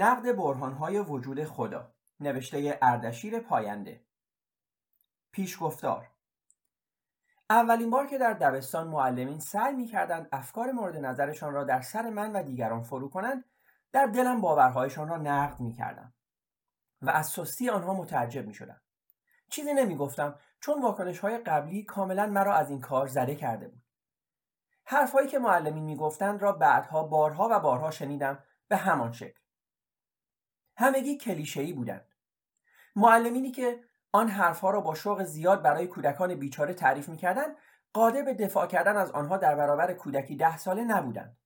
نقد برهانهای وجود خدا نوشته اردشیر پاینده. پیشگفتار اولین بار که در دبستان معلمین سعی می‌کردند افکار مورد نظرشان را در سر من و دیگران فرو کنند در دلم باورهایشان را نقد می‌کردم و از سستی آنها متعجب می‌شدم. چیزی نمی‌گفتم چون واکنش های قبلی کاملا مرا از این کار زده کرده بود. حرفهایی که معلمین می‌گفتند را بعدها بارها و بارها شنیدم به همان شکل. همگی کلیشه‌ای بودند معلمینی که آن حرفها را با شوق زیاد برای کودکان بیچاره تعریف می‌کردند قادر به دفاع کردن از آنها در برابر کودکی ده ساله نبودند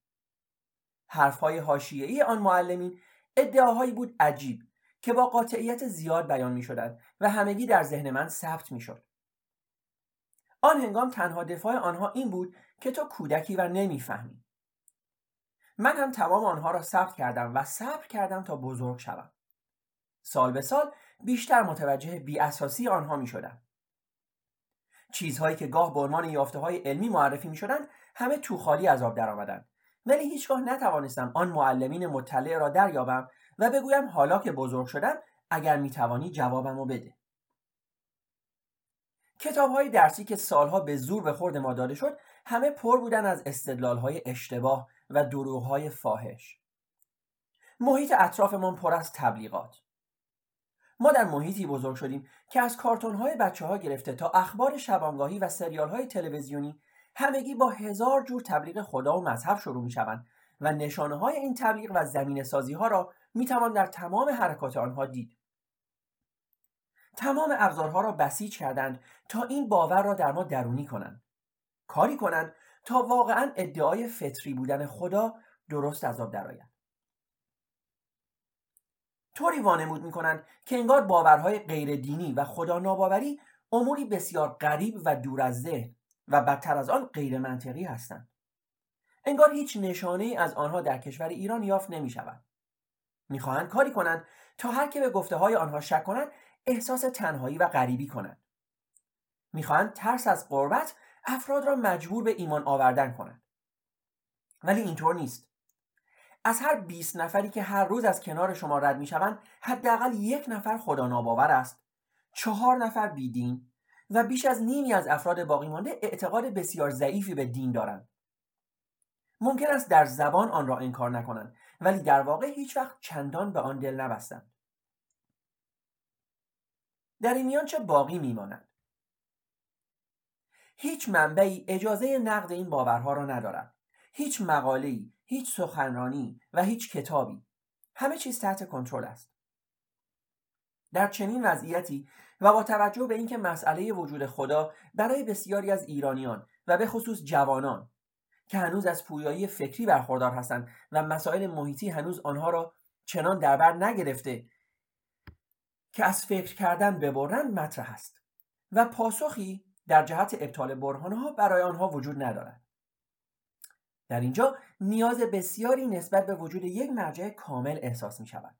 حرفهای حاشیه‌ای آن معلمین ادعاهایی بود عجیب که با قاطعیت زیاد بیان می و همگی در ذهن من ثبت می شد. آن هنگام تنها دفاع آنها این بود که تو کودکی و نمی‌فهمی. من هم تمام آنها را ثبت کردم و صبر کردم تا بزرگ شوم. سال به سال بیشتر متوجه بی اساسی آنها می شدم. چیزهایی که گاه به عنوان یافته های علمی معرفی می شدن همه تو خالی از آب درآمدند ولی هیچگاه نتوانستم آن معلمین مطلع را دریابم و بگویم حالا که بزرگ شدم اگر می توانی جوابم رو بده کتاب های درسی که سالها به زور به خورد ما داده شد همه پر بودن از استدلال های اشتباه و دروغ های فاحش محیط اطرافمان پر از تبلیغات ما در محیطی بزرگ شدیم که از کارتون های بچه ها گرفته تا اخبار شبانگاهی و سریال های تلویزیونی همگی با هزار جور تبلیغ خدا و مذهب شروع می شوند و نشانه های این تبلیغ و زمین سازی ها را می توان در تمام حرکات آنها دید. تمام ابزارها را بسیج کردند تا این باور را در ما درونی کنند. کاری کنند تا واقعا ادعای فطری بودن خدا درست از آب درآید. طوری وانمود می کنند که انگار باورهای غیر دینی و خدا ناباوری اموری بسیار غریب و دور از ذهن و بدتر از آن غیر منطقی هستند. انگار هیچ نشانه از آنها در کشور ایران یافت نمی شود. می‌خواهند کاری کنند تا هر که به گفته های آنها شک کند احساس تنهایی و غریبی کند. می‌خواهند ترس از قربت افراد را مجبور به ایمان آوردن کنند. ولی اینطور نیست. از هر 20 نفری که هر روز از کنار شما رد می‌شوند حداقل یک نفر خدا ناباور است چهار نفر بیدین و بیش از نیمی از افراد باقی مانده اعتقاد بسیار ضعیفی به دین دارند ممکن است در زبان آن را انکار نکنند ولی در واقع هیچ وقت چندان به آن دل نبستند در این میان چه باقی میمانند هیچ منبعی اجازه نقد این باورها را ندارد هیچ مقاله‌ای هیچ سخنرانی و هیچ کتابی. همه چیز تحت کنترل است. در چنین وضعیتی و با توجه به اینکه مسئله وجود خدا برای بسیاری از ایرانیان و به خصوص جوانان که هنوز از پویایی فکری برخوردار هستند و مسائل محیطی هنوز آنها را چنان در بر نگرفته که از فکر کردن ببرند مطرح است. و پاسخی در جهت ابطال برهانها برای آنها وجود ندارد. در اینجا نیاز بسیاری نسبت به وجود یک مرجع کامل احساس می شود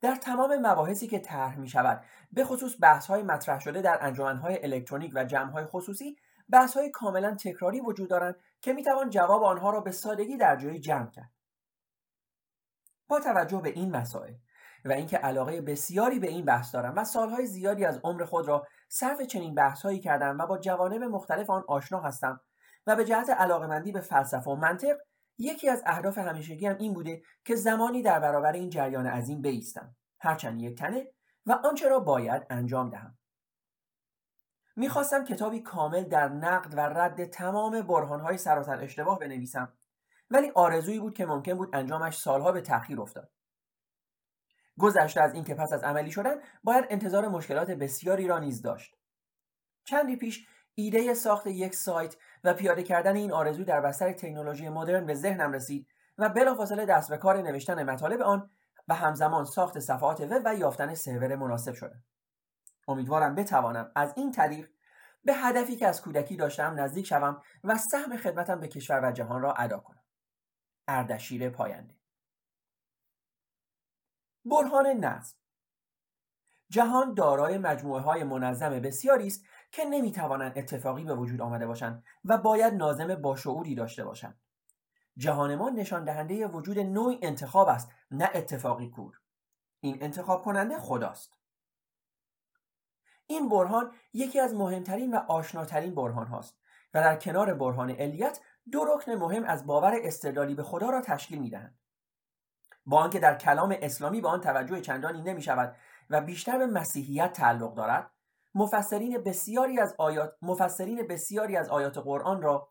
در تمام مباحثی که طرح می شود به خصوص بحث های مطرح شده در انجمنهای الکترونیک و جمع های خصوصی بحث های کاملا تکراری وجود دارند که می توان جواب آنها را به سادگی در جایی جمع کرد. با توجه به این مسائل و اینکه علاقه بسیاری به این بحث دارم و سالهای زیادی از عمر خود را صرف چنین بحثهایی کردم و با جوانب مختلف آن آشنا هستم و به جهت علاقمندی به فلسفه و منطق یکی از اهداف همیشگی هم این بوده که زمانی در برابر این جریان عظیم بیستم. هرچند یک تنه و آنچه را باید انجام دهم. می‌خواستم کتابی کامل در نقد و رد تمام برهانهای سراسر اشتباه بنویسم ولی آرزویی بود که ممکن بود انجامش سالها به تأخیر افتاد. گذشته از اینکه پس از عملی شدن باید انتظار مشکلات بسیاری را نیز داشت. چندی پیش ایده ساخت یک سایت و پیاده کردن این آرزو در بستر تکنولوژی مدرن به ذهنم رسید و بلافاصله دست به کار نوشتن مطالب آن و همزمان ساخت صفحات وب و یافتن سرور مناسب شدم امیدوارم بتوانم از این طریق به هدفی که از کودکی داشتم نزدیک شوم و سهم خدمتم به کشور و جهان را ادا کنم. اردشیر پاینده. برهان نظم. جهان دارای مجموعه های منظم بسیاری است که نمی‌توانند اتفاقی به وجود آمده باشند و باید نازم باشعوری داشته باشند. جهان ما نشان دهنده وجود نوعی انتخاب است نه اتفاقی کور. این انتخاب کننده خداست. این برهان یکی از مهمترین و آشناترین برهان هاست و در کنار برهان علیت دو رکن مهم از باور استدلالی به خدا را تشکیل می دهند. با آنکه در کلام اسلامی به آن توجه چندانی نمی شود و بیشتر به مسیحیت تعلق دارد مفسرین بسیاری از آیات مفسرین بسیاری از آیات قرآن را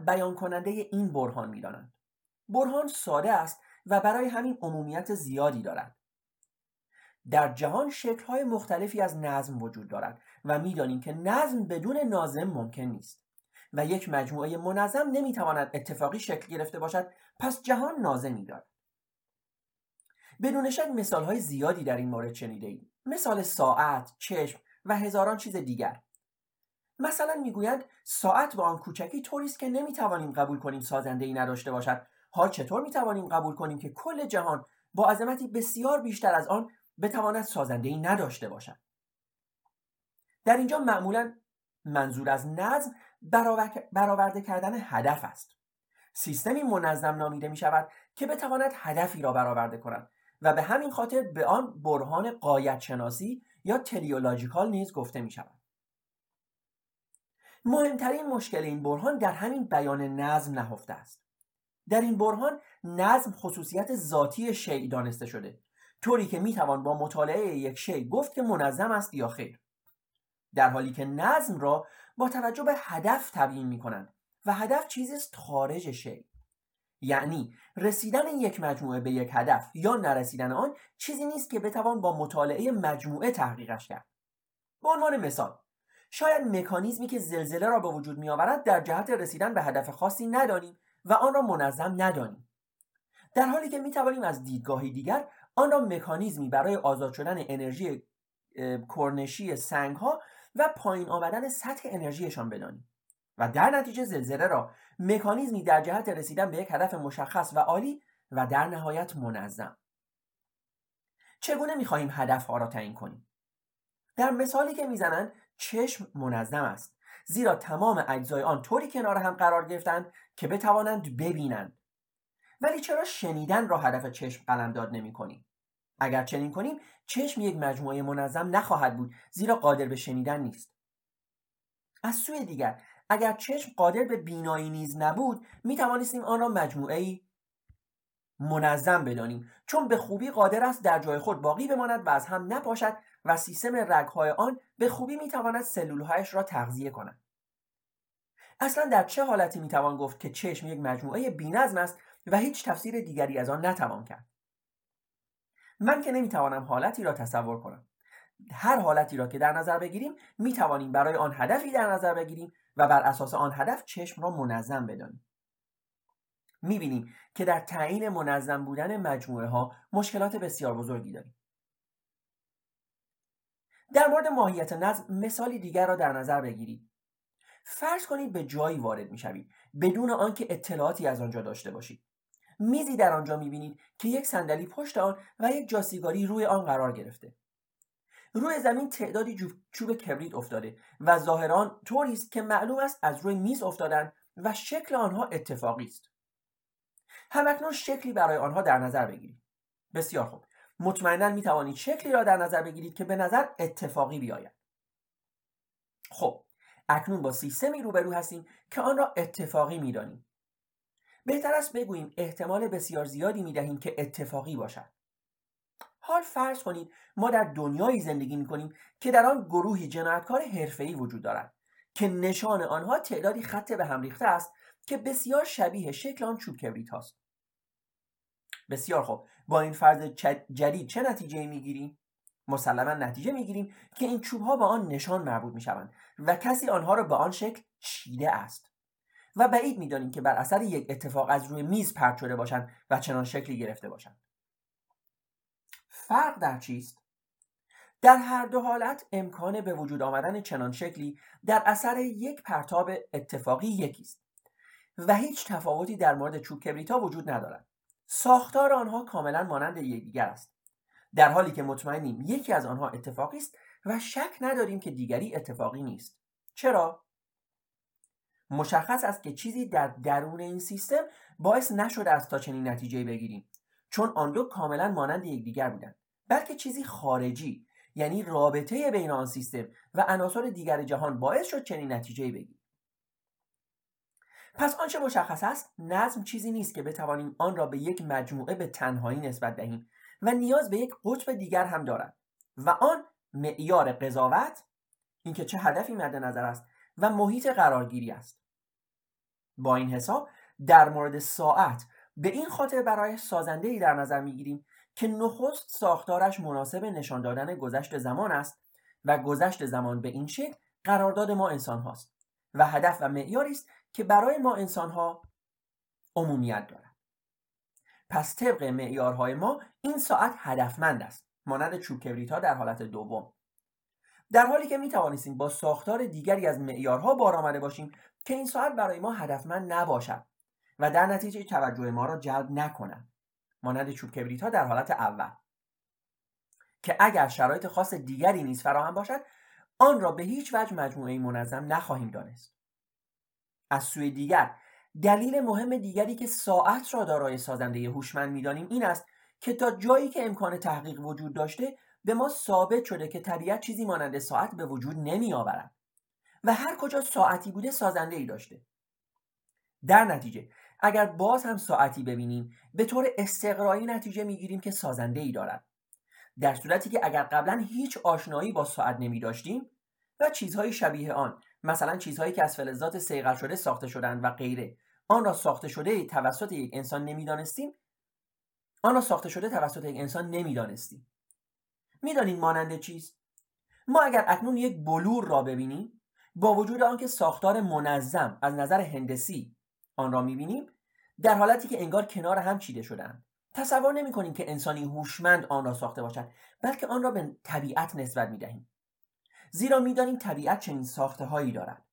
بیان کننده این برهان می دانند. برهان ساده است و برای همین عمومیت زیادی دارد در جهان شکل‌های مختلفی از نظم وجود دارد و می‌دانیم که نظم بدون نازم ممکن نیست و یک مجموعه منظم نمی‌تواند اتفاقی شکل گرفته باشد پس جهان نازمی دارد بدون شک مثالهای زیادی در این مورد شنیده اید مثال ساعت، چشم و هزاران چیز دیگر. مثلا می‌گویند ساعت با آن کوچکی طوری است که نمی‌توانیم قبول کنیم سازنده ای نداشته باشد. حال چطور می‌توانیم قبول کنیم که کل جهان با عظمتی بسیار بیشتر از آن بتواند سازنده ای نداشته باشد؟ در اینجا معمولا منظور از نظم برآورده کردن هدف است. سیستمی منظم نامیده می شود که بتواند هدفی را برآورده کند. و به همین خاطر به آن برهان قایت شناسی یا تلیولاجیکال نیز گفته می شود مهمترین مشکل این برهان در همین بیان نظم نهفته است. در این برهان نظم خصوصیت ذاتی شیء دانسته شده طوری که می‌توان با مطالعه یک شی گفت که منظم است یا خیر. در حالی که نظم را با توجه به هدف تبیین می کنند و هدف چیزی است خارج شی. یعنی رسیدن یک مجموعه به یک هدف یا نرسیدن آن چیزی نیست که بتوان با مطالعه مجموعه تحقیقش کرد. به عنوان مثال شاید مکانیزمی که زلزله را به وجود می آورد در جهت رسیدن به هدف خاصی ندانیم و آن را منظم ندانیم. در حالی که می توانیم از دیدگاهی دیگر آن را مکانیزمی برای آزاد شدن انرژی کرنشی سنگ ها و پایین آمدن سطح انرژیشان بدانیم. و در نتیجه زلزله را مکانیزمی در جهت رسیدن به یک هدف مشخص و عالی و در نهایت منظم. چگونه می‌خواهیم هدف ها را تعیین کنیم؟ در مثالی که می‌زنند چشم منظم است زیرا تمام اجزای آن طوری کنار هم قرار گرفتند که بتوانند ببینند. ولی چرا شنیدن را هدف چشم قلمداد نمی کنیم؟ اگر چنین کنیم چشم یک مجموعه منظم نخواهد بود زیرا قادر به شنیدن نیست. از سوی دیگر اگر چشم قادر به بینایی نیز نبود می توانستیم آن را مجموعه منظم بدانیم. چون به خوبی قادر است در جای خود باقی بماند و از هم نپاشد و سیستم رگهای آن به خوبی می تواند سلولهایش را تغذیه کند. اصلا در چه حالتی می توان گفت که چشم یک مجموعه بینظم است و هیچ تفسیر دیگری از آن نتوان کرد؟ من که نمی‌توانم حالتی را تصور کنم. هر حالتی را که در نظر بگیریم می توانیم برای آن هدفی در نظر بگیریم و بر اساس آن هدف چشم را منظم بدانیم. می بینیم که در تعیین منظم بودن مجموعه ها مشکلات بسیار بزرگی داریم. در مورد ماهیت نظم مثالی دیگر را در نظر بگیرید. فرض کنید به جایی وارد می شوید بدون آنکه اطلاعاتی از آنجا داشته باشید. میزی در آنجا می‌بینید که یک صندلی پشت آن و یک جاسیگاری روی آن قرار گرفته. روی زمین تعدادی چوب کبریت افتاده و ظاهران طوری است که معلوم است از روی میز افتادن و شکل آنها اتفاقی است. همکنون شکلی برای آنها در نظر بگیرید. بسیار خوب. مطمئنا می توانید شکلی را در نظر بگیرید که به نظر اتفاقی بیاید. خب اکنون با سیستمی روبرو هستیم که آن را اتفاقی می‌دانیم. بهتر است بگوییم احتمال بسیار زیادی می دهیم که اتفاقی باشد. حال فرض کنید ما در دنیایی زندگی می کنیم که در آن گروهی جنایتکار حرفه‌ای وجود دارد که نشان آنها تعدادی خط به هم ریخته است که بسیار شبیه شکل آن چوب کبریت هاست. بسیار خوب. با این فرض جدید چه نتیجه می‌گیریم؟ مسلما نتیجه می‌گیریم که این چوب ها با آن نشان مربوط می شوند و کسی آنها را به آن شکل چیده است. و بعید می‌دانیم که بر اثر یک اتفاق از روی میز پرت شده باشند و چنان شکلی گرفته باشند. فرق در چیست؟ در هر دو حالت امکان به وجود آمدن چنان شکلی در اثر یک پرتاب اتفاقی یکی است و هیچ تفاوتی در مورد چوب کبریتا وجود ندارد. ساختار آنها کاملا مانند یکدیگر است. در حالی که مطمئنیم یکی از آنها اتفاقی است و شک نداریم که دیگری اتفاقی نیست. چرا؟ مشخص است که چیزی در درون این سیستم باعث نشده است تا چنین نتیجه بگیریم. چون آن دو کاملا مانند یکدیگر بودند. بلکه چیزی خارجی یعنی رابطه بین آن سیستم و عناصر دیگر جهان باعث شد چنین نتیجه بگیریم. پس آنچه مشخص است نظم چیزی نیست که بتوانیم آن را به یک مجموعه به تنهایی نسبت دهیم و نیاز به یک قطب دیگر هم دارد و آن معیار قضاوت اینکه چه هدفی مد نظر است و محیط قرارگیری است. با این حساب در مورد ساعت به این خاطر برای سازنده ای در نظر می‌گیریم که نخست ساختارش مناسب نشان دادن گذشت زمان است و گذشت زمان به این شکل قرارداد ما انسان هاست و هدف و معیاری است که برای ما انسان ها عمومیت دارد. پس طبق معیارهای ما این ساعت هدفمند است مانند چوب کبریت ها در حالت دوم. در حالی که می توانستیم با ساختار دیگری از معیارها بار آمده باشیم که این ساعت برای ما هدفمند نباشد. و در نتیجه توجه ما را جلب نکنند مانند چوب کبریت ها در حالت اول. که اگر شرایط خاص دیگری نیز فراهم باشد آن را به هیچ وجه مجموعه منظم نخواهیم دانست. از سوی دیگر دلیل مهم دیگری که ساعت را دارای سازنده هوشمند می‌دانیم این است که تا جایی که امکان تحقیق وجود داشته به ما ثابت شده که طبیعت چیزی مانند ساعت به وجود نمی آورد و هر کجا ساعتی بوده سازنده ای داشته. در نتیجه اگر باز هم ساعتی ببینیم به طور استقرایی نتیجه می‌گیریم که سازنده ای دارد در صورتی که اگر قبلا هیچ آشنایی با ساعت نمی داشتیم و چیزهای شبیه آن مثلا چیزهایی که از فلزات سیغل شده ساخته شدند و غیره آن را ساخته شده توسط یک انسان نمی‌دانستیم آن را ساخته شده توسط یک انسان نمی‌دانستیم. می‌دانید مانند چیست؟ ما اگر اکنون یک بلور را ببینیم با وجود آنکه ساختار منظم از نظر هندسی آن را می‌بینیم در حالتی که انگار کنار هم چیده شدند. تصور نمی کنیم که انسانی هوشمند آن را ساخته باشد بلکه آن را به طبیعت نسبت می دهیم زیرا می‌دانیم طبیعت چنین ساخته هایی دارد.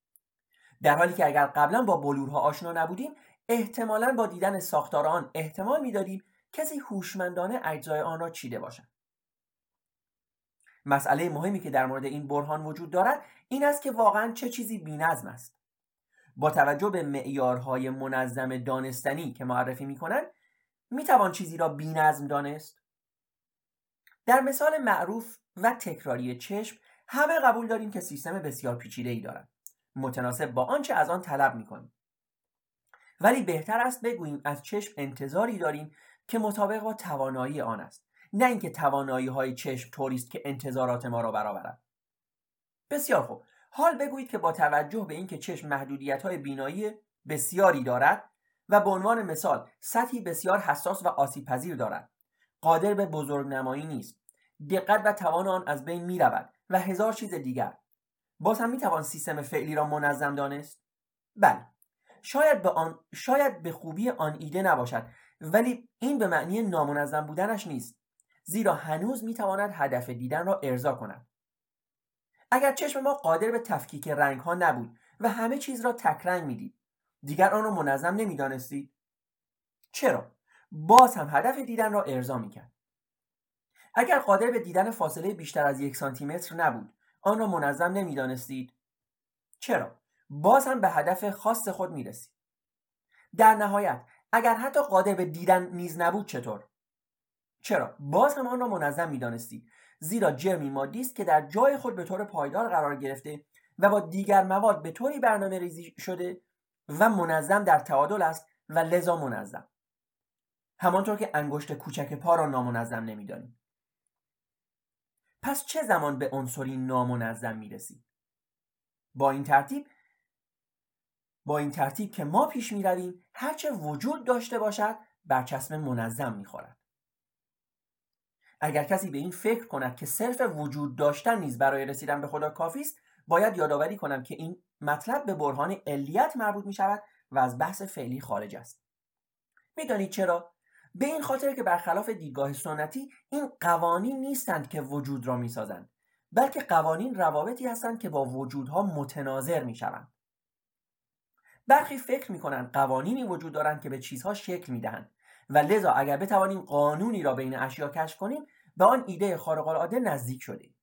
در حالی که اگر قبلا با بلورها آشنا نبودیم احتمالا با دیدن ساختار آن احتمال می‌دادیم کسی هوشمندانه اجزای آن را چیده باشد. مسئله مهمی که در مورد این برهان وجود دارد این است که واقعا چه چیزی بینظم است. با توجه به معیارهای منظم دانستنی که معرفی می کنند می توان چیزی را بینظم دانست؟ در مثال معروف و تکراری چشم همه قبول داریم که سیستم بسیار پیچیده ای دارد. متناسب با آنچه از آن طلب می کنیم ولی بهتر است بگوییم از چشم انتظاری داریم که مطابق با توانایی آن است. نه اینکه توانایی های چشم طوری که انتظارات ما را برآورد. بسیار خوب. حال بگویید که با توجه به اینکه چشم محدودیت های بینایی بسیاری دارد و به عنوان مثال سطحی بسیار حساس و آسیب پذیر دارد قادر به بزرگ نمایی نیست. دقت و توان آن از بین می رود و هزار چیز دیگر. باز هم می توان سیستم فعلی را منظم دانست؟ بله. شاید به آن شاید به خوبی آن ایده نباشد ولی این به معنی نامنظم بودنش نیست. زیرا هنوز می تواند هدف دیدن را ارضا کند. اگر چشم ما قادر به تفکیک رنگ ها نبود و همه چیز را تک رنگ می‌دید دیگر آن را منظم نمی‌دانستید. چرا؟ باز هم هدف دیدن را ارضا می‌کرد. اگر قادر به دیدن فاصله بیشتر از یک سانتی متر نبود آن را منظم نمی‌دانستید. چرا؟ باز هم به هدف خاص خود می‌رسید. در نهایت اگر حتی قادر به دیدن نیز نبود چطور؟ چرا؟ باز هم آن را منظم می‌دانستید. زیرا جرمی مادی است که در جای خود به طور پایدار قرار گرفته و با دیگر مواد به طوری برنامه ریزی شده و منظم در تعادل است و لذا منظم. همانطور که انگشت کوچک پا را نامنظم نمی‌دانیم. پس چه زمان به عنصری نامنظم می‌رسیم؟ با این ترتیب با این ترتیب که ما پیش می رویم هرچه وجود داشته باشد برچسب منظم می خورد. اگر کسی به این فکر کند که صرف وجود داشتن نیز برای رسیدن به خدا کافی است باید یادآوری کنم که این مطلب به برهان علیت مربوط می شود و از بحث فعلی خارج است. می‌دانید چرا؟ به این خاطر که برخلاف دیدگاه سنتی این قوانین نیستند که وجود را می‌سازند بلکه قوانین روابطی هستند که با وجودها متناظر می شوند. برخی فکر می کنند قوانینی وجود دارند که به چیزها شکل می دهند و لذا اگر بتوانیم قانونی را بین اشیا کشف کنیم به آن ایده خارق العاده نزدیک شدیم.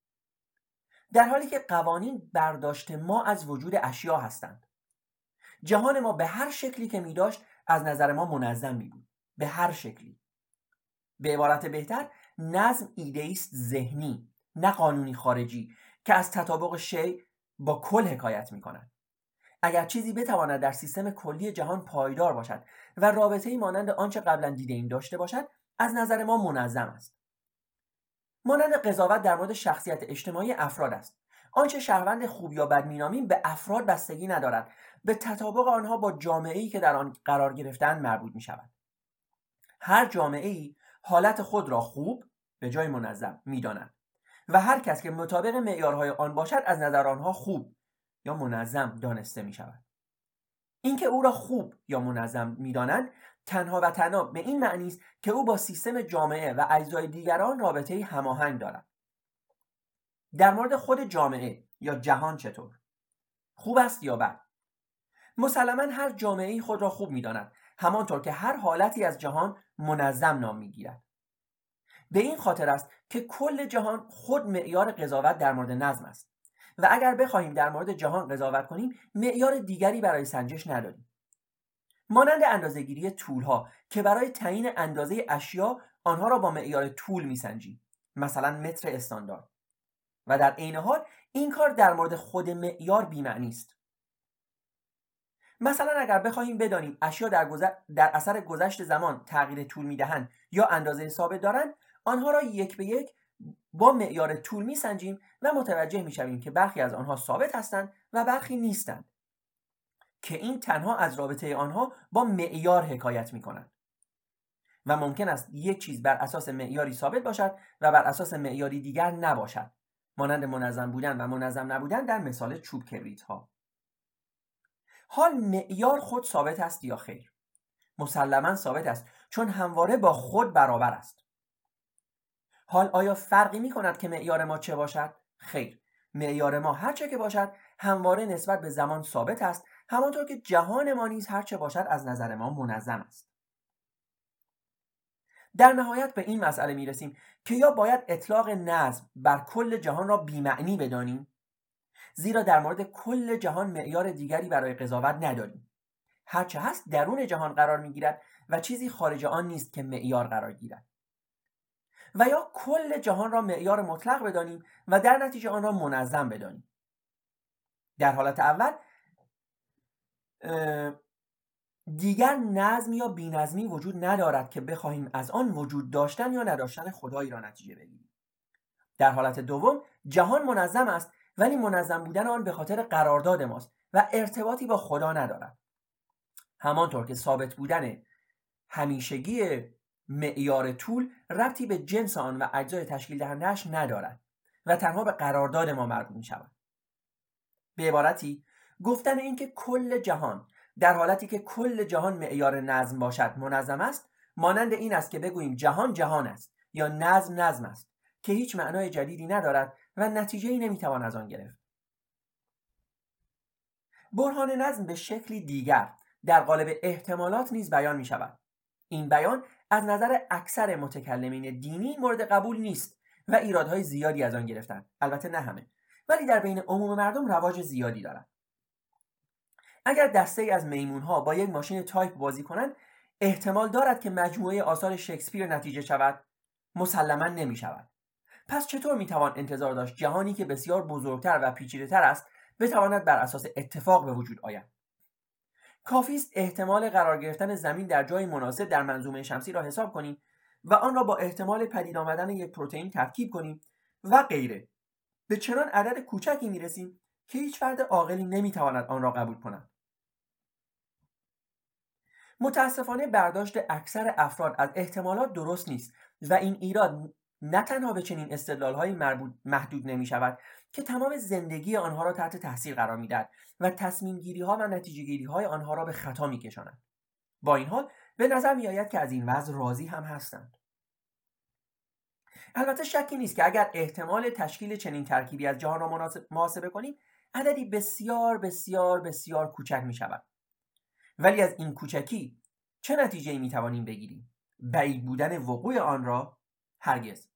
در حالی که قوانین برداشت ما از وجود اشیا هستند. جهان ما به هر شکلی که می داشت از نظر ما منظم می بود. به هر شکلی. به عبارت بهتر نظم ایده است ذهنی نه قانونی خارجی که از تطابق شی با کل حکایت می کند. اگر چیزی بتواند در سیستم کلی جهان پایدار باشد و رابطه مانند آنچه قبلا دیده این داشته باشد از نظر ما منظم است. مانند قضاوت در مورد شخصیت اجتماعی افراد است. آنچه شهروند خوب یا بد مینامیم به افراد بستگی ندارد. به تطابق آنها با جامعه ای که در آن قرار گرفتن مربوط می شود هر جامعه ای حالت خود را خوب به جای منظم می‌داند و هر کس که مطابق معیارهای آن باشد از نظر آنها خوب یا منظم دانسته می شود اینکه او را خوب یا منظم می‌دانند تنها و تنها به این معنی است که او با سیستم جامعه و اجزای دیگران رابطه هماهنگ دارد. در مورد خود جامعه یا جهان چطور؟ خوب است یا بد؟ مسلما هر جامعه خود را خوب می‌داند همانطور که هر حالتی از جهان منظم نام می‌گیرد. به این خاطر است که کل جهان خود معیار قضاوت در مورد نظم است. و اگر بخواهیم در مورد جهان قضاوت کنیم معیار دیگری برای سنجش نداریم. مانند اندازهگیری طولها که برای تعیین اندازه اشیا آنها را با معیار طول میسنجیم مثلا متر استاندارد. و در عین حال این کار در مورد خود معیار بیمعنی است. مثلا اگر بخواهیم بدانیم اشیا در, در اثر گذشت زمان تغییر طول می‌دهند یا اندازه ثابت دارند آنها را یک به یک با معیار طول میسنجیم و متوجه می‌شویم که برخی از آنها ثابت هستند و برخی نیستند که این تنها از رابطه آنها با معیار حکایت می کنند و ممکن است یک چیز بر اساس معیاری ثابت باشد و بر اساس معیاری دیگر نباشد. مانند منظم بودن و منظم نبودن در مثال چوب کبریت ها حال معیار خود ثابت است یا خیر؟ مسلما ثابت است چون همواره با خود برابر است. حال آیا فرقی می کند که معیار ما چه باشد؟ خیر معیار ما هر چه که باشد همواره نسبت به زمان ثابت است. همانطور که جهان ما نیز هر چه باشد از نظر ما منظم است. در نهایت به این مسئله می رسیم که یا باید اطلاق نظم بر کل جهان را بیمعنی بدانیم زیرا در مورد کل جهان معیار دیگری برای قضاوت نداریم. هرچه هست درون جهان قرار می گیرد و چیزی خارج آن نیست که معیار قرار گیرد. و یا کل جهان را معیار مطلق بدانیم و در نتیجه آن را منظم بدانیم. در حالت اول دیگر نظم یا بینظمی وجود ندارد که بخواهیم از آن وجود داشتن یا نداشتن خدایی را نتیجه بگیریم. در حالت دوم جهان منظم است ولی منظم بودن آن به خاطر قرارداد ماست و ارتباطی با خدا ندارد. همانطور که ثابت بودن همیشگی معیار طول ربطی به جنس آن و اجزای تشکیل دهندهش ندارد و تنها به قرارداد ما مربوط می شود به عبارتی گفتن اینکه کل جهان در حالتی که کل جهان معیار نظم باشد منظم است مانند این است که بگوییم جهان جهان است یا نظم نظم است که هیچ معنای جدیدی ندارد و نتیجه ای نمی‌توان از آن گرفت. برهان نظم به شکلی دیگر در قالب احتمالات نیز بیان می شود این بیان از نظر اکثر متکلمین دینی مورد قبول نیست و ایرادهای زیادی از آن گرفتند البته نه همه. ولی در بین عموم مردم رواج زیادی دارد اگر دسته ای از میمون ها با یک ماشین تایپ بازی کنند احتمال دارد که مجموعه آثار شکسپیر نتیجه شود. مسلما نمی شود پس چطور می توان انتظار داشت جهانی که بسیار بزرگتر و پیچیده تر است بتواند بر اساس اتفاق به وجود آید؟ کافی است احتمال قرار گرفتن زمین در جای مناسب در منظومه شمسی را حساب کنیم و آن را با احتمال پدید آمدن یک پروتئین ترکیب کنیم و غیره. به چنان عدد کوچکی می رسیم که هیچ فرد عاقلی نمی‌تواند آن را قبول کند. متاسفانه برداشت اکثر افراد از احتمالات درست نیست و این ایراد نه تنها به چنین مربوط محدود نمی شود که تمام زندگی آنها را تحت تاثیر قرار می‌دهد و تصمیم گیری ها و نتیجه گیری های آنها را به خطا می کشاند. با این حال به نظر می آید که از این وضع راضی هم هستند. البته شکی نیست که اگر احتمال تشکیل چنین ترکیبی از جهان را محاسبه کنیم عددی بسیار بسیار بسیار کوچک می شود. ولی از این کوچکی چه نتیجه می توانیم بگیریم؟ بعید بودن وقوع آن را هرگز.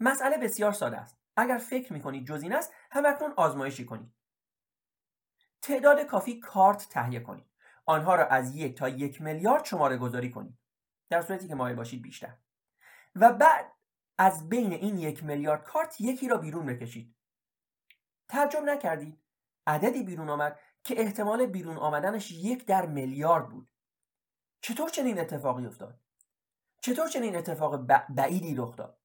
مسئله بسیار ساده است. اگر فکر می کنید جز این است همکنون آزمایشی کنید تعداد کافی کارت تهیه کنید آنها را از یک تا یک میلیارد شماره گذاری کنید در صورتی که مایل باشید بیشتر. و بعد از بین این یک میلیارد کارت یکی را بیرون بکشید. ترجم نکردید؟ عددی بیرون آمد که احتمال بیرون آمدنش یک در میلیارد بود. چطور چنین اتفاقی افتاد؟ چطور چنین اتفاق بعیدی رخ داد؟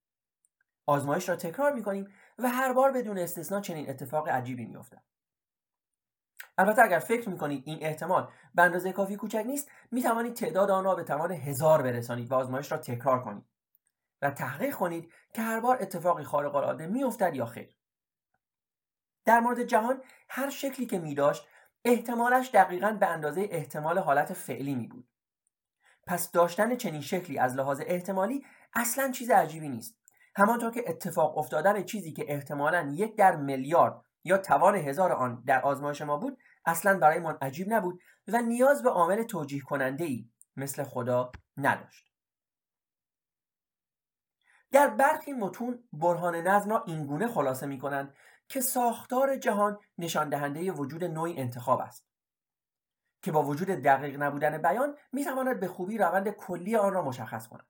آزمایش را تکرار می‌کنیم و هر بار بدون استثنا چنین اتفاق عجیبی میافتد. البته اگر فکر می‌کنید این احتمال به اندازه کافی کوچک نیست می‌توانید تعداد آن را به توان هزار برسانید و آزمایش را تکرار کنید و تحقیق کنید که هر بار اتفاقی خارق العاده میافتد یا خیر. در مورد جهان هر شکلی که می داشت احتمالش دقیقا به اندازه احتمال حالت فعلی می بود پس داشتن چنین شکلی از لحاظ احتمالی اصلا چیز عجیبی نیست. همانطور که اتفاق افتادن چیزی که احتمالا یک در میلیارد یا توان هزار آن در آزمایش ما بود اصلا برایمان عجیب نبود و نیاز به عامل توجیه کننده ای مثل خدا نداشت. در برخی متون برهان نظم را اینگونه خلاصه می کنند که ساختار جهان نشان دهنده وجود نوعی انتخاب است. که با وجود دقیق نبودن بیان می تواند به خوبی روند کلی آن را مشخص کند.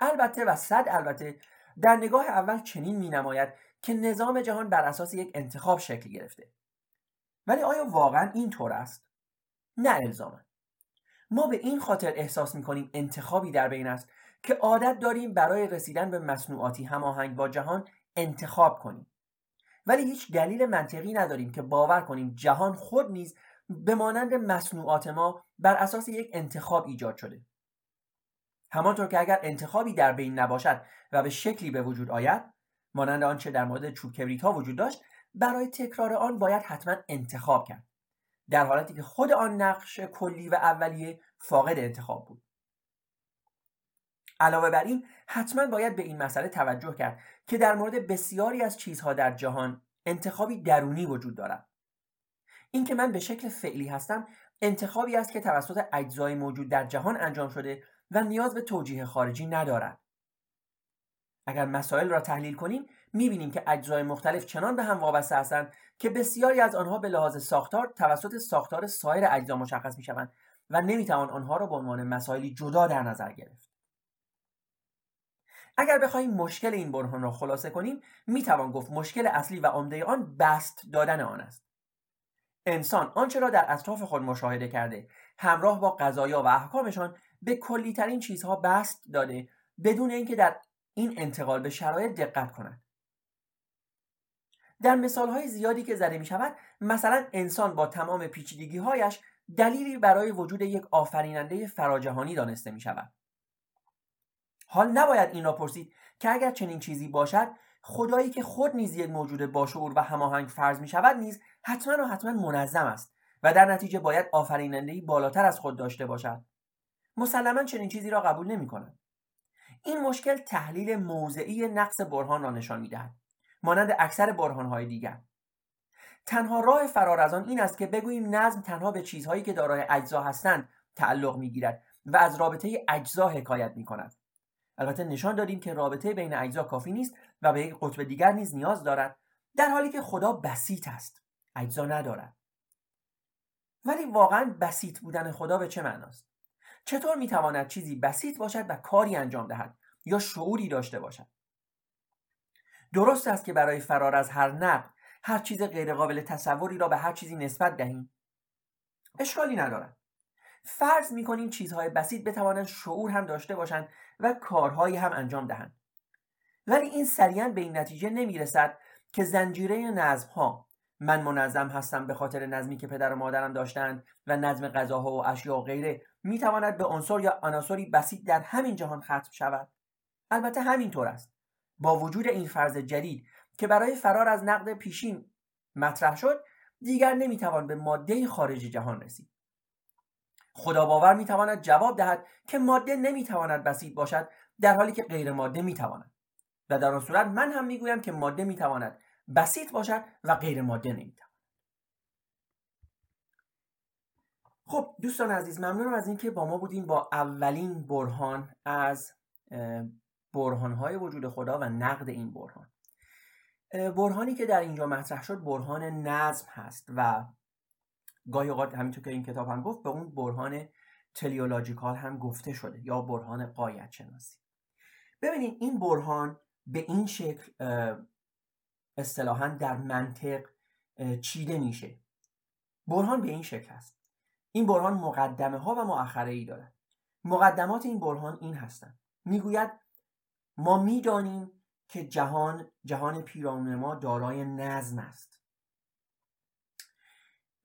البته و صد البته در نگاه اول چنین می نماید که نظام جهان بر اساس یک انتخاب شکل گرفته. ولی آیا واقعا این طور است؟ نه الزاما. ما به این خاطر احساس می کنیم انتخابی در بین است که عادت داریم برای رسیدن به مصنوعاتی هماهنگ با جهان انتخاب کنیم. ولی هیچ دلیل منطقی نداریم که باور کنیم جهان خود نیز به مانند مصنوعات ما بر اساس یک انتخاب ایجاد شده. همانطور که اگر انتخابی در بین نباشد و به شکلی به وجود آید مانند آنچه در مورد چوب کبریت ها وجود داشت برای تکرار آن باید حتما انتخاب کرد در حالتی که خود آن نقش کلی و اولیه فاقد انتخاب بود. علاوه بر این حتما باید به این مسئله توجه کرد که در مورد بسیاری از چیزها در جهان انتخابی درونی وجود دارد. اینکه من به شکل فعلی هستم انتخابی است که توسط اجزای موجود در جهان انجام شده و نیاز به توجیه خارجی ندارد. اگر مسائل را تحلیل کنیم می‌بینیم که اجزای مختلف چنان به هم وابسته هستند که بسیاری از آنها به لحاظ ساختار توسط ساختار سایر اجزا مشخص می‌شوند و نمی‌توان آنها را به عنوان مسائلی جدا در نظر گرفت. اگر بخواهیم مشکل این برهان را خلاصه کنیم می‌توان گفت مشکل اصلی و عمده آن بست دادن آن است. انسان آنچه را در اطراف خود مشاهده کرده. همراه با قضایا و احکامشان به کلیترین چیزها بست داده بدون اینکه در این انتقال به شرایط دقت کند. در مثال های زیادی که زده می شود مثلا انسان با تمام پیچیدگی هایش دلیلی برای وجود یک آفریننده فراجهانی دانسته می شود حال نباید این را پرسید که اگر چنین چیزی باشد خدایی که خود نیز یک موجود باشعور و هماهنگ فرض می شود نیز حتما و حتما منظم است و در نتیجه باید آفرینندهای بالاتر از خود داشته باشد. مسلما چنین چیزی را قبول نمی کند. این مشکل تحلیل موضعی نقص برهان را نشان می‌دهد مانند اکثر برهانهای دیگر. تنها راه فرار از آن این است که بگوییم نظم تنها به چیزهایی که دارای اجزا هستند تعلق می‌گیرد و از رابطه اجزا حکایت می کند البته نشان دادیم که رابطه بین اجزا کافی نیست و به یک قطب دیگر نیز نیاز دارد در حالی که خدا بسیط است. اجزا ندارد ولی واقعا بسیط بودن خدا به چه معناست؟ چطور می‌تواند چیزی بسیط باشد و کاری انجام دهد یا شعوری داشته باشد؟ درست است که برای فرار از هر نقد هر چیز غیرقابل تصوری را به هر چیزی نسبت دهیم. اشکالی ندارد. فرض می‌کنیم چیزهای بسیط بتوانند شعور هم داشته باشند و کارهایی هم انجام دهند. ولی این سریعا به این نتیجه نمی‌رسد که زنجیره نظم ها من منظم هستم به خاطر نظمی که پدر و مادرم داشتند و نظم غذاها و اشیا و غیره. می‌تواند به عنصر یا عناصری بسیط در همین جهان ختم شود. البته همینطور است. با وجود این فرض جدید که برای فرار از نقد پیشین مطرح شد دیگر نمی‌توان به ماده خارج جهان رسید. خدا باور می‌تواند جواب دهد که ماده نمی‌تواند بسیط باشد در حالی که غیر ماده می‌تواند. و در آن صورت من هم می‌گویم که ماده می‌تواند بسیط باشد و غیر ماده نمی‌تواند. خب دوستان عزیز ممنونم از اینکه با ما بودیم با اولین برهان از برهانهای وجود خدا و نقد این برهان. برهانی که در اینجا مطرح شد برهان نظم هست و گاهی اوقات همینطور که این کتاب هم گفت به اون برهان تلیولوژیکال هم گفته شده یا برهان قایت شناسی ببینید این برهان به این شکل اصطلاحا در منطق چیده میشه. برهان به این شکل هست این برهان مقدمه ها و مؤخره ای دارد. مقدمات این برهان این هستند. می‌گوید ما می‌دانیم که جهان جهان پیرامون ما دارای نظم است.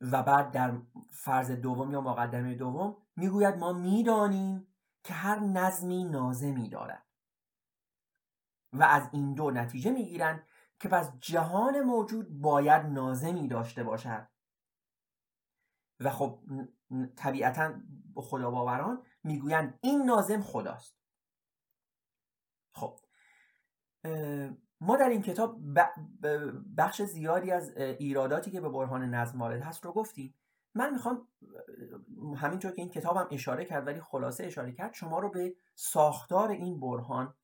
و بعد در فرض دوم یا مقدمه دوم می‌گوید ما می‌دانیم که هر نظمی نازمی دارد. و از این دو نتیجه می‌گیرند که پس جهان موجود باید نازمی داشته باشد. و خب طبیعتا خدا باوران می‌گویند این نازم خداست. خب ما در این کتاب بخش زیادی از ایراداتی که به برهان نظم وارد هست رو گفتیم. من می‌خوام همینطور که این کتابم اشاره کرد ولی خلاصه اشاره کرد شما رو به ساختار این برهان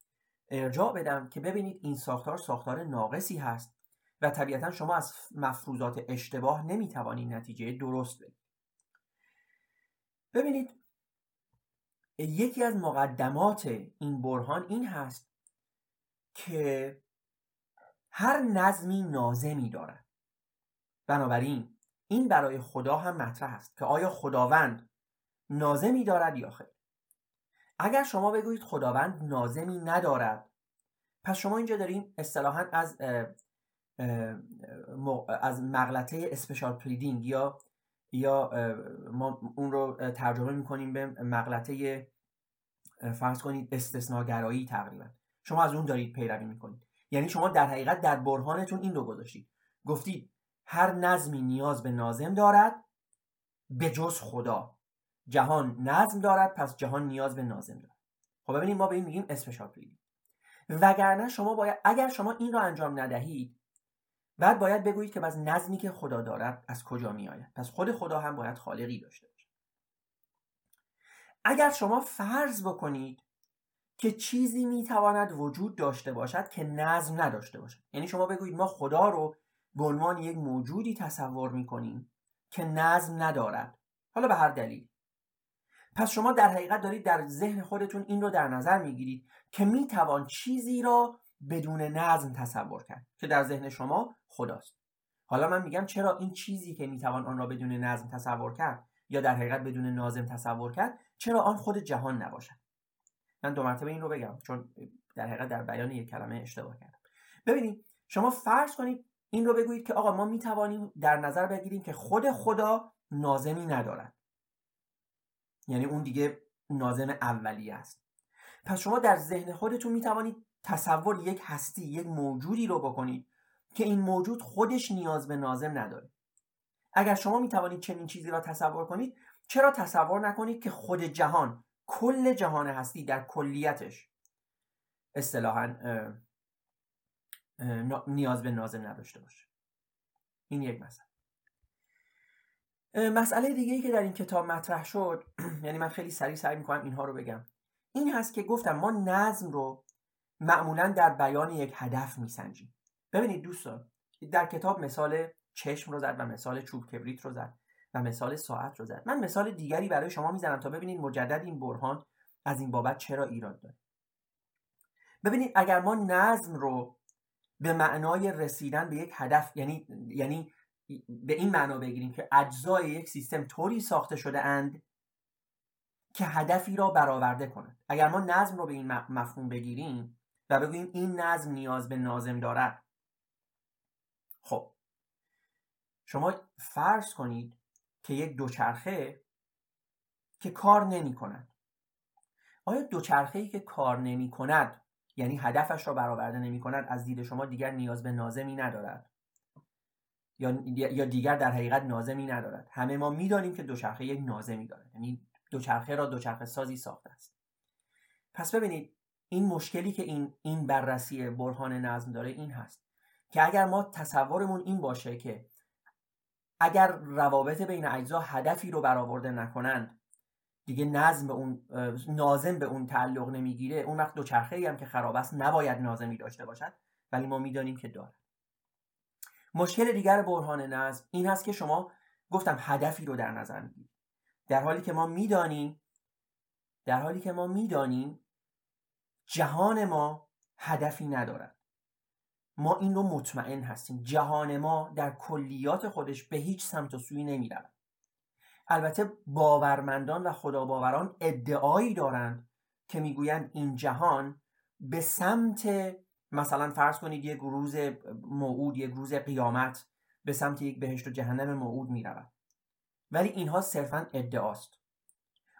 ارجاع بدم که ببینید این ساختار ساختار ناقصی هست و طبیعتا شما از مفروضات اشتباه نمی‌توانید نتیجه درست بگیرید ببینید یکی از مقدمات این برهان این هست که هر نظمی ناظمی دارد. بنابراین این برای خدا هم مطرح است که آیا خداوند ناظمی دارد یا خیر. اگر شما بگویید خداوند ناظمی ندارد پس شما اینجا داریم اصطلاحا از از مغلطه special pleading یا یا ما اون رو ترجمه می‌کنیم به مغلطه فرض کنید استثناگرایی تقریبا. شما از اون دارید پیروی می‌کنید. یعنی شما در حقیقت در برهانتون این رو گذاشتید. گفتید هر نظمی نیاز به ناظم دارد به جز خدا. جهان نظم دارد پس جهان نیاز به ناظم دارد. خب ببینید ما به این میگیم special pleading وگرنه شما باید اگر شما این رو انجام ندهید بعد باید بگویید که پس نظمی که خدا دارد از کجا می آید پس خود خدا هم باید خالقی داشته باشه. اگر شما فرض بکنید که چیزی می‌تواند وجود داشته باشد که نظم نداشته باشد. یعنی شما بگویید ما خدا رو به عنوان یک موجودی تصور می‌کنیم که نظم ندارد. حالا به هر دلیل. پس شما در حقیقت دارید در ذهن خودتون این رو در نظر می‌گیرید که می‌توان چیزی را بدون نظم تصور کرد که در ذهن شما خداست. حالا من میگم چرا این چیزی که می‌توان آن را بدون نظم تصور کرد یا در حقیقت بدون نازم تصور کرد چرا آن خود جهان نباشد؟ من دو مرتبه این رو بگم چون در حقیقت در بیان یک کلمه اشتباه کردم. ببینید شما فرض کنید این رو بگویید که آقا ما می‌توانیم در نظر بگیریم که خود خدا نازمی ندارد. یعنی اون دیگه نازم اولی است. پس شما در ذهن خودتون می‌توانید تصور یک هستی یک موجودی رو بکنید که این موجود خودش نیاز به نازم نداره. اگر شما می‌توانید چنین چیزی را تصور کنید چرا تصور نکنید که خود جهان کل جهان هستی در کلیتش اصطلاحا نیاز به نازم نداشته باشه؟ این یک مسئله. مسئله دیگه ای که در این کتاب مطرح شد یعنی من خیلی سریع سعی می‌کنم اینها رو بگم. این هست که گفتم ما نظم رو معمولا در بیان یک هدف میسنجیم. ببینید دوستان در کتاب مثال چشم رو زد و مثال چوب کبریت رو زد و مثال ساعت رو زد. من مثال دیگری برای شما می‌زنم تا ببینید مجدد این برهان از این بابت چرا ایراد داره. ببینید اگر ما نظم رو به معنای رسیدن به یک هدف یعنی یعنی به این معنا بگیریم که اجزای یک سیستم طوری ساخته شده اند که هدفی را برآورده کنند. اگر ما نظم رو به این مفهوم بگیریم و بگوییم این نظم نیاز به نازم دارد. خب. شما فرض کنید که یک دوچرخه که کار نمی کند. آیا دوچرخه ای که کار نمی کند یعنی هدفش را برآورده نمی کند از دید شما دیگر نیاز به نازمی ندارد؟ یا دیگر در حقیقت نازمی ندارد. همه ما می‌دانیم که دوچرخه یک نازمی دارد. یعنی دوچرخه را دوچرخه سازی ساخته است. پس ببینید این مشکلی که این این بررسی برهان نظم داره این هست که اگر ما تصورمون این باشه که اگر روابط بین اجزا هدفی رو برآورده نکنند دیگه نظم به اون نازم به اون تعلق نمی‌گیره اون وقت دوچرخه ای هم که خراب است نباید نازمی داشته باشد ولی ما می‌دانیم که داره مشکل دیگر برهان نظم این هست که شما گفتم هدفی رو در نظر می‌گیرید. در حالی که ما می‌دانیم در حالی که ما می‌دانیم جهان ما هدفی ندارد. ما این رو مطمئن هستیم. جهان ما در کلیات خودش به هیچ سمت و سوی نمی رود. البته باورمندان و خداباوران ادعایی دارند که می‌گویند این جهان به سمت مثلا فرض کنید یک روز موعود یک روز قیامت به سمت یک بهشت و جهنم موعود می رود. ولی اینها صرفا ادعاست.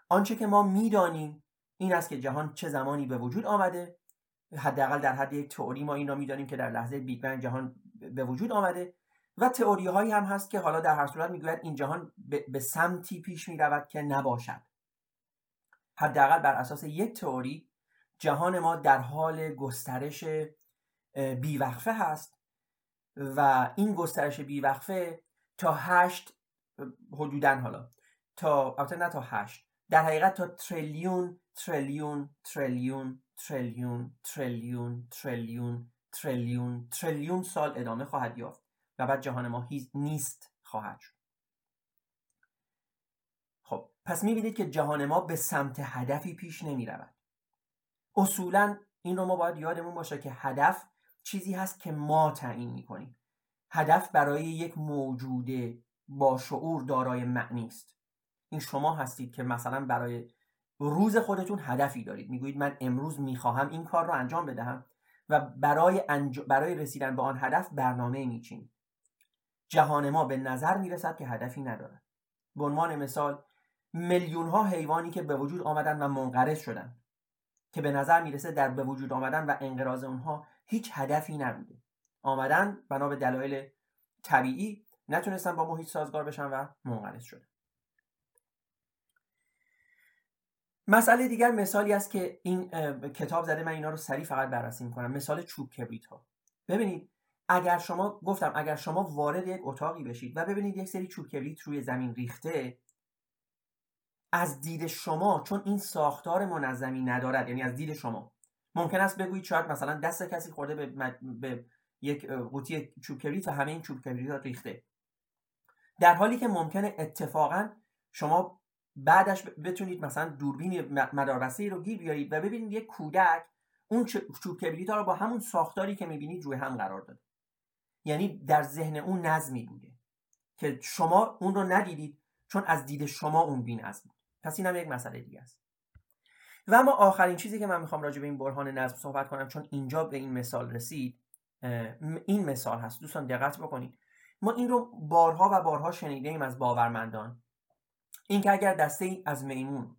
آنچه که ما می‌دانیم این است که جهان چه زمانی به وجود آمده. حداقل در حد یک تئوری ما این را می‌دانیم که در لحظه بیگ جهان به وجود آمده و تئوری هایی هم هست که حالا در هر صورت می‌گوید این جهان به سمتی پیش می رود که نباشد. حداقل بر اساس یک تئوری جهان ما در حال گسترش بیوقفه هست و این گسترش بیوقفه تا هشت حدودا حالا تا البته نه تا هشت در حقیقت تا تریلیون تریلیون تریلیون تریلیون تریلیون تریلیون تریلیون تریلیون سال ادامه خواهد یافت و بعد جهان ما نیست خواهد شد. خب پس می‌بینید که جهان ما به سمت هدفی پیش نمی رود اصولا این رو ما باید یادمون باشه که هدف چیزی هست که ما تعیین می‌کنیم. هدف برای یک موجود با شعور دارای معنی است. این شما هستید که مثلا برای روز خودتون هدفی دارید. می‌گویید من امروز می‌خواهم این کار رو انجام بدهم و برای, برای رسیدن به آن هدف برنامه میچینید جهان ما به نظر می‌رسد که هدفی ندارد. به عنوان مثال میلیون ها حیوانی که به وجود آمدن و منقرض شدن که به نظر می‌رسه در به وجود آمدن و انقراض اونها هیچ هدفی نبوده. آمدن بنا به دلایل طبیعی نتونستن با محیط سازگار بشن و منقرض شدن. مسئله دیگر مثالی است که این کتاب زده من اینا رو سریع فقط بررسی می‌کنم. مثال چوب کبریت ها ببینید اگر شما گفتم اگر شما وارد یک اتاقی بشید و ببینید یک سری چوب کبریت روی زمین ریخته از دید شما چون این ساختار منظمی ندارد یعنی از دید شما ممکن است بگویید شاید مثلا دست کسی خورده به, به یک قوطی چوب و همه این چوب کبریت ریخته. در حالی که ممکنه اتفاقا شما بعدش بتونید مثلا دوربین مداربسته رو گیر بیارید و ببینید یک کودک اون چوب کبریت ها رو با همون ساختاری که می‌بینید روی هم قرار داده. یعنی در ذهن اون نظمی بوده که شما اون رو ندیدید چون از دید شما اون بی نظم بود. پس این هم یک مسئله دیگه است. و اما آخرین چیزی که من می‌خوام راجع به این برهان نظم صحبت کنم چون اینجا به این مثال رسید این مثال هست. دوستان دقت بکنید. ما این رو بارها و بارها شنیده ایم از باورمندان. اینکه اگر دسته ای از میمون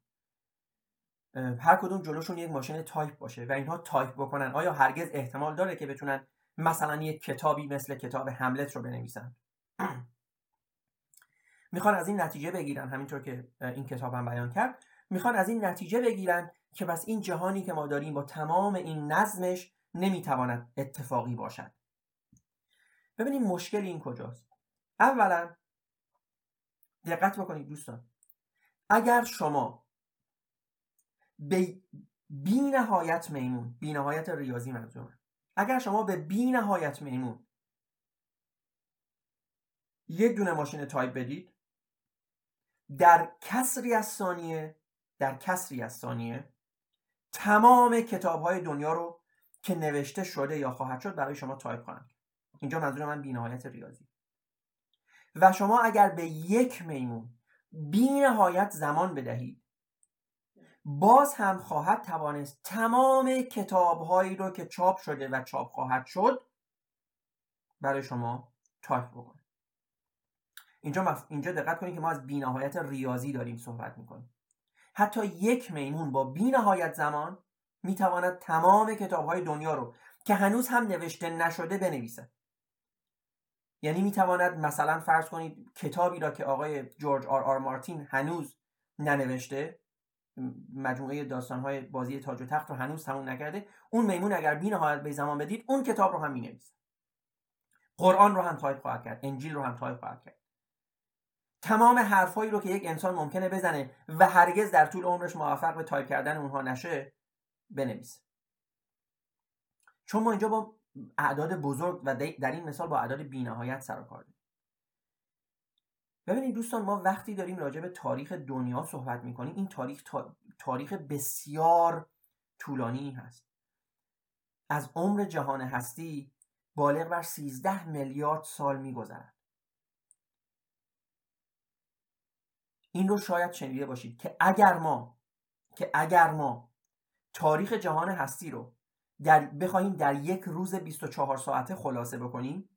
هر کدوم جلوشون یک ماشین تایپ باشه و اینها تایپ بکنن آیا هرگز احتمال داره که بتونن مثلا یک کتابی مثل کتاب هملت رو بنویسن؟ می‌خوان از این نتیجه بگیرن همینطور که این کتاب هم بیان کرد. می‌خوان از این نتیجه بگیرن که بس این جهانی که ما داریم با تمام این نظمش نمی‌تواند اتفاقی باشد. ببینید مشکل این کجاست. اولا دقت بکنید دوستان. اگر شما به بی نهایت میمون بی نهایت ریاضی منظورم اگر شما به بی نهایت میمون یک دونه ماشین تایپ بدید در کسری از ثانیه در کسری از ثانیه تمام کتاب های دنیا رو که نوشته شده یا خواهد شد برای شما تایپ کنند اینجا منظور من بینهایت ریاضی. و شما اگر به یک میمون بینهایت زمان بدهید باز هم خواهد توانست تمام کتاب هایی رو که چاپ شده و چاپ خواهد شد برای شما تایپ بکنه. اینجا, اینجا دقت کنید که ما از بینهایت ریاضی داریم صحبت می‌کنیم. حتی یک میمون با بینهایت زمان می‌تواند تمام کتاب های دنیا رو که هنوز هم نوشته نشده بنویسه یعنی می‌تواند مثلا فرض کنید کتابی را که آقای جورج آر آر مارتین هنوز ننوشته مجموعه داستانهای بازی تاج و تخت رو هنوز تموم نکرده اون میمون اگر بی نهایت به زمان بدید اون کتاب رو هم می‌نویسه قرآن رو هم تایپ خواهد کرد انجیل رو هم تایپ خواهد کرد. تمام حرفهایی رو که یک انسان ممکنه بزنه و هرگز در طول عمرش موفق به تایپ کردن اونها نشه بنویسه. چون ما اینجا با اعداد بزرگ و در این مثال با اعداد بینهایت سر کار ببینید دوستان ما وقتی داریم راجع به تاریخ دنیا صحبت می‌کنیم این تاریخ تاریخ بسیار طولانی هست. از عمر جهان هستی بالغ بر 13 میلیارد سال میگذرد. این رو شاید شنیده باشید که اگر ما که اگر ما تاریخ جهان هستی رو در بخواهیم در یک روز 24 ساعته خلاصه بکنیم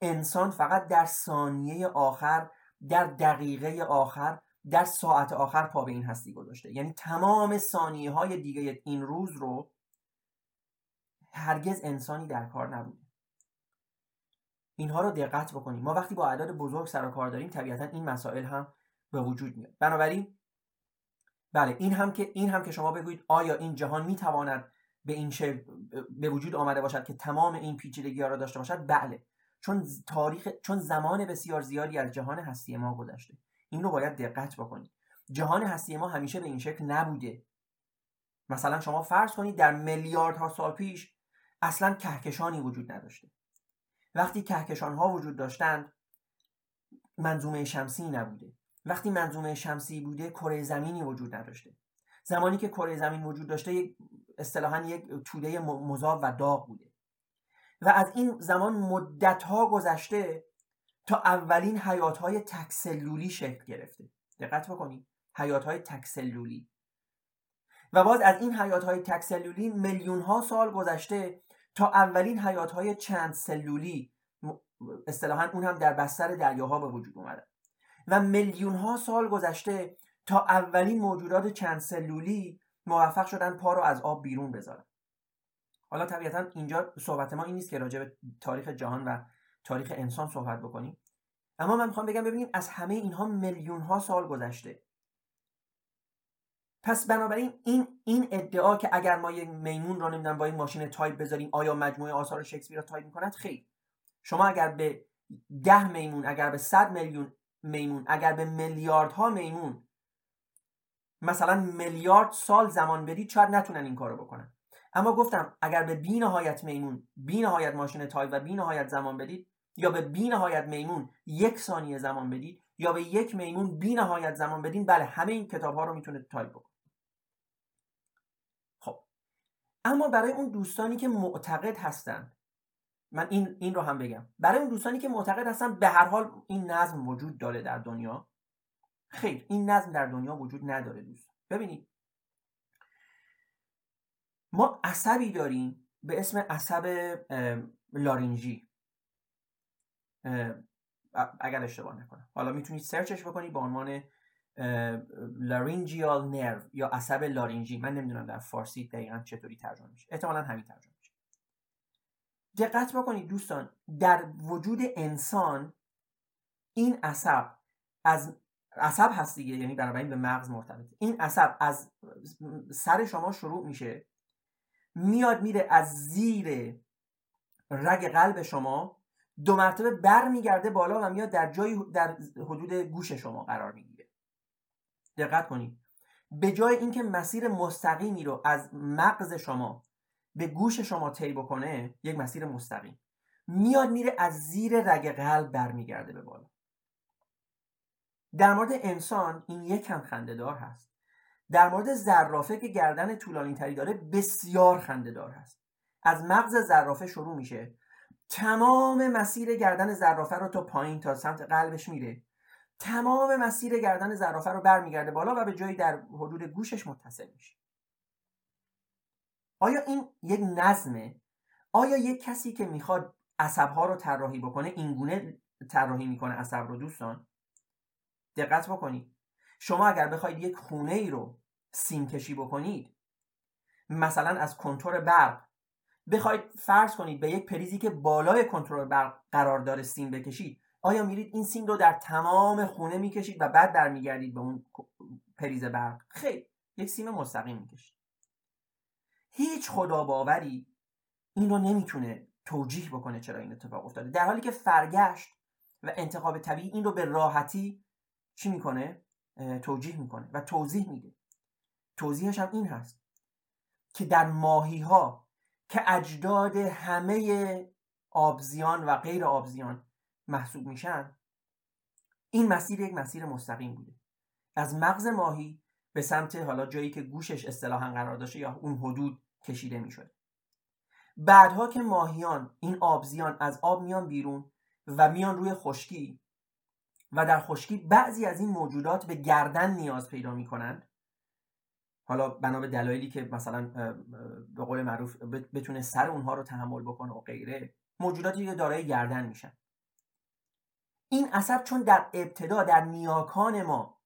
انسان فقط در ثانیه آخر در دقیقه آخر در ساعت آخر پا به این هستی گذاشته. یعنی تمام ثانیه های دیگه این روز رو هرگز انسانی در کار نبوده. اینها رو دقت بکنیم. ما وقتی با اعداد بزرگ سر و کار داریم طبیعتا این مسائل هم به وجود میاد. بنابراین بله این هم که این هم که شما بگویید آیا این جهان می‌تواند به این شکل به وجود آمده باشد که تمام این پیچیدگی را داشته باشد؟ بله. چون تاریخ چون زمان بسیار زیادی از جهان هستی ما گذشته. این رو باید دقت بکنید. جهان هستی ما همیشه به این شکل نبوده. مثلا شما فرض کنید در میلیاردها سال پیش اصلا کهکشانی وجود نداشته. وقتی کهکشان ها وجود داشتند منظومه شمسی نبوده. وقتی منظومه شمسی بوده کره زمینی وجود نداشته. زمانی که کره زمین وجود داشته اصطلاحا یک توده مذاب و داغ بوده. و از این زمان مدت ها گذشته تا اولین حیات های تکسلولی شکل گرفته. دقت بکنید حیات های تکسلولی. و باز از این حیات های تکسلولی میلیون ها سال گذشته تا اولین حیات های چند سلولی اصطلاحا اون هم در بستر دریاها به وجود اومده. و میلیون ها سال گذشته تا اولین موجودات چند سلولی موفق شدن پا رو از آب بیرون بذارن. حالا طبیعتا اینجا صحبت ما این نیست که راجع به تاریخ جهان و تاریخ انسان صحبت بکنیم. اما من می‌خوام بگم ببینیم از همه اینها میلیون ها سال گذشته. پس بنابراین این این ادعا که اگر ما یک میمون رو نمی‌دونم با این ماشین تایپ بذاریم آیا مجموعه آثار شکسپیر رو تایپ می‌کند خیر. شما اگر به ده میمون اگر به صد میلیون میمون. اگر به میلیاردها میمون مثلا میلیارد سال زمان بدید شاید نتونن این کارو بکنن. اما گفتم اگر به بی نهایت میمون بی نهایت ماشین تایپ و بی نهایت زمان بدید یا به بی نهایت میمون یک ثانیه زمان بدید یا به یک میمون بی نهایت زمان بدین بله همه این کتاب ها رو می‌تونه تایپ بکن خب. اما برای اون دوستانی که معتقد هستن من این, این رو هم بگم. برای اون دوستانی که معتقد هستن به هر حال این نظم وجود داره در دنیا. خیر این نظم در دنیا وجود نداره دوست. ببینید. ما عصبی داریم به اسم عصب لارینجی اگر اشتباه نکنم. حالا می‌تونید سرچش بکنید با عنوان لارینجیال نرو یا عصب لارینجی من نمی‌دونم در فارسی دقیقا چطوری ترجمه میشه. احتمالا همین ترجمه. دقت بکنید دوستان در وجود انسان این عصب از عصب هست دیگه یعنی بنابراین به مغز مرتبط این عصب از سر شما شروع میشه میاد میره از زیر رگ قلب شما دو مرتبه بر میگرده بالا و میاد در جای در حدود گوش شما قرار می‌گیره. دقت کنید. به جای اینکه مسیر مستقیمی رو از مغز شما به گوش شما طی بکنه یک مسیر مستقیم. میاد میره از زیر رگ قلب برمیگرده به بالا. در مورد انسان این یک کم خندهدار هست. در مورد زرافه که گردن طولانی تری داره بسیار خندهدار هست. از مغز زرافه شروع میشه. تمام مسیر گردن زرافه رو تا پایین تا سمت قلبش میره. تمام مسیر گردن زرافه رو برمیگرده بالا و به جایی در حدود گوشش متصل میشه. آیا این یک نظمه؟ آیا یک کسی که می‌خواد عصبها رو طراحی بکنه اینگونه طراحی می‌کنه عصب رو دوستان؟ دقت بکنید. شما اگر بخواید یک خونه ای رو سیم کشی بکنید مثلا از کنتور برق بخواید فرض کنید به یک پریزی که بالای کنترل برق قرار داره سیم بکشید آیا میرید این سیم رو در تمام خونه می‌کشید و بعد برمیگردید به اون پریز برق؟ خیر یک سیم مستقیم می‌کشید. هیچ خدا باوری این رو نمی‌تونه توجیه بکنه چرا این اتفاق افتاده. در حالی که فرگشت و انتخاب طبیعی این رو به راحتی چی می‌کنه؟ توجیه می‌کنه و توضیح میده. توضیحش هم این هست که در ماهی ها که اجداد همه آبزیان و غیر آبزیان محسوب میشن این مسیر یک مسیر مستقیم بوده. از مغز ماهی به سمت حالا جایی که گوشش اصطلاحا قرار داشته یا اون حدود کشیده می‌شد. بعدها که ماهیان این آبزیان از آب میان بیرون و میان روی خشکی و در خشکی بعضی از این موجودات به گردن نیاز پیدا می‌کنند. حالا بنا به دلایلی که مثلا به قول معروف بتونه سر اونها رو تحمل بکنه و غیره موجوداتی که دارای گردن میشن. این عصب چون در ابتدا در نیاکان ما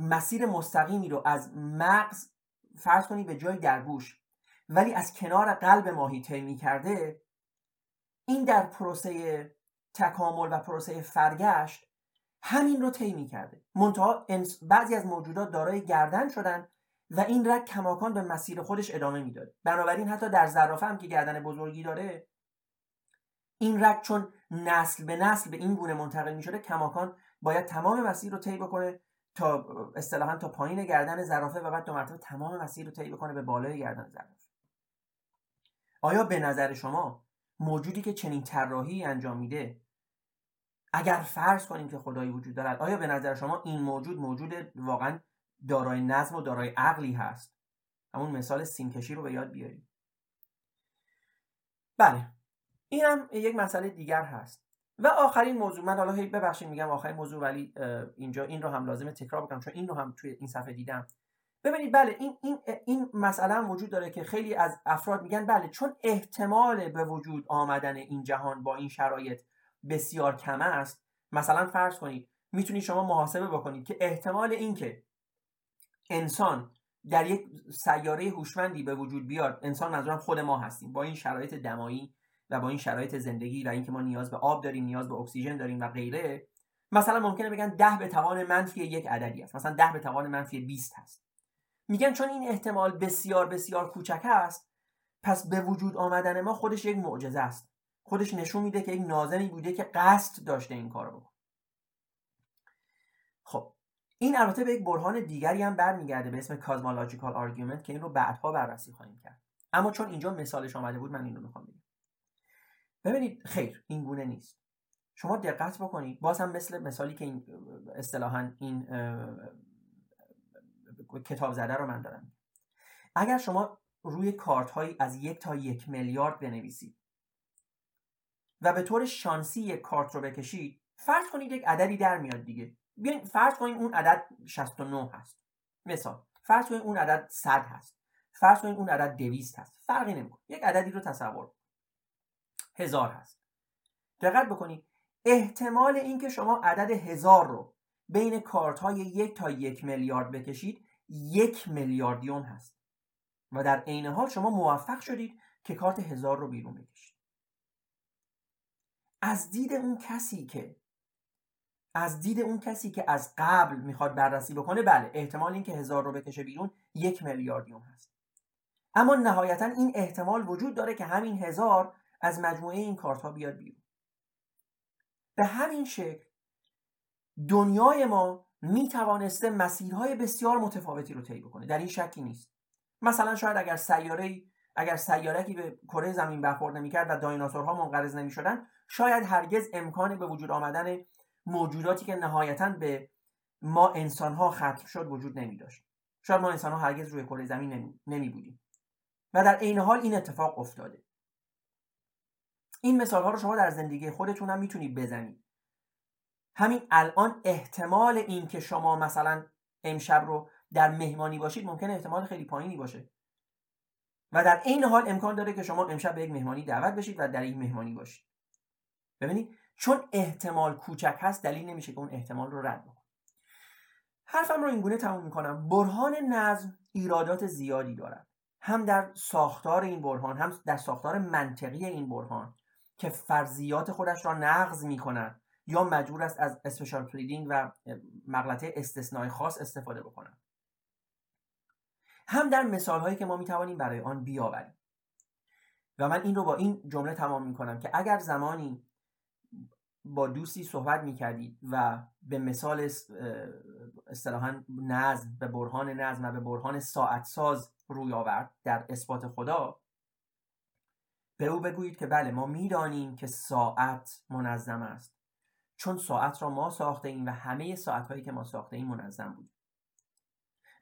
مسیر مستقیمی رو از مغز فرض کنید به جای در گوش ولی از کنار قلب ماهی طی کرده این در پروسه تکامل و پروسه فرگشت همین رو طی کرده منتها بعضی از موجودات دارای گردن شدن و این رگ کماکان به مسیر خودش ادامه می‌داد بنابراین حتی در زرافه هم که گردن بزرگی داره این رگ چون نسل به نسل به این گونه منتقل می شده کماکان باید تمام مسیر رو طی بکنه تا اصطلاحا تا پایین گردن زرافه و بعد دو مرتبه تمام مسیر رو طی بکنه به بالای گردن زرافه. آیا به نظر شما موجودی که چنین طراحی انجام میده اگر فرض کنیم که خدایی وجود دارد آیا به نظر شما این موجود موجود واقعا دارای نظم و دارای عقلی هست؟ همون مثال سیمکشی رو به یاد بیاریم. بله. این هم یک مسئله دیگر هست. و آخرین موضوع من حالا ببخشید میگم آخرین موضوع ولی اینجا این رو هم لازمه تکرار بکنم چون این رو هم توی این صفحه دیدم. ببینید بله این این این مسئله هم وجود داره که خیلی از افراد میگن بله چون احتمال به وجود آمدن این جهان با این شرایط بسیار کم است مثلا فرض کنید می‌تونید شما محاسبه بکنید که احتمال اینکه انسان در یک سیاره هوشمندی به وجود بیاد انسان منظورم خود ما هستیم با این شرایط دمایی و با این شرایط زندگی و اینکه ما نیاز به آب داریم نیاز به اکسیژن داریم و غیره مثلا ممکنه بگن ده به توان منفی یک عددی است. مثلا ده به توان منفی 20 هست. میگن چون این احتمال بسیار بسیار کوچک است پس به وجود آمدن ما خودش یک معجزه است. خودش نشون میده که یک نازمی بوده که قصد داشته این کارو بکنه. خب این البته به یک برهان دیگری هم برمیگرده به اسم cosmological argument که این رو بعدها بررسی خواهیم کرد. اما چون اینجا مثالش آمده بود من این رو می‌خوام بگم. ببینید خیر این گونه نیست. شما دقت بکنید باز هم مثل مثالی که این اصطلاحا این کتاب زده رو من دارم. اگر شما روی کارت هایی از یک تا یک میلیارد بنویسید و به طور شانسی یک کارت رو بکشید فرض کنید یک عددی در میاد دیگه. بیاین فرض کنید اون عدد 69 هست. مثال فرض کنید اون عدد 100 هست. فرض کنید اون عدد 200 هست. فرقی نمی‌کنه. یک عددی رو تصور هزار هست. دقت بکنید احتمال اینکه شما عدد هزار رو بین کارت های یک تا یک میلیارد بکشید یک میلیاردیون هست. و در عین حال شما موفق شدید که کارت هزار رو بیرون بکشید. از دید اون کسی که از دید اون کسی که از قبل می‌خواد بررسی بکنه بله احتمال اینکه هزار رو بکشه بیرون یک میلیاردیون هست. اما نهایتا این احتمال وجود داره که همین هزار از مجموعه این کارت ها بیاد بیرون. به همین شکل دنیای ما می توانسته مسیرهای بسیار متفاوتی رو طی بکنه. در این شکی نیست. مثلا شاید اگر سیاره اگر سیارکی به کره زمین برخورد نمی‌کرد و دایناسورها منقرض نمی‌شدن شاید هرگز امکان به وجود آمدن موجوداتی که نهایتا به ما انسانها ختم شد وجود نمی داشت شاید ما انسانها هرگز روی کره زمین نمی بودیم و در عین حال این اتفاق افتاده. این مثال ها رو شما در زندگی خودتون هم می‌تونید بزنید. همین الان احتمال این که شما مثلا امشب رو در مهمانی باشید ممکنه احتمال خیلی پایینی باشه. و در این حال امکان داره که شما امشب به یک مهمانی دعوت بشید و در این مهمانی باشید. ببینید چون احتمال کوچک هست دلیل نمیشه که اون احتمال رو رد بکنید حرفم رو اینگونه تموم می‌کنم. برهان نظم ایرادات زیادی دارد. هم در ساختار این برهان هم در ساختار منطقی این برهان. که فرضیات خودش را نقض می کند یا مجبور است از special pleading و مغلطه استثنای خاص استفاده بکنند هم در مثال هایی که ما می توانیم برای آن بیاوریم. و من این رو با این جمله تمام می کنم که اگر زمانی با دوستی صحبت می کردید و به مثال اصطلاحا نظم به برهان نظم و به برهان ساعت ساز روی آورد در اثبات خدا به او بگویید که بله ما می‌دانیم که ساعت منظم است. چون ساعت را ما ساخته ایم و همه ساعت هایی که ما ساخته ایم منظم بود.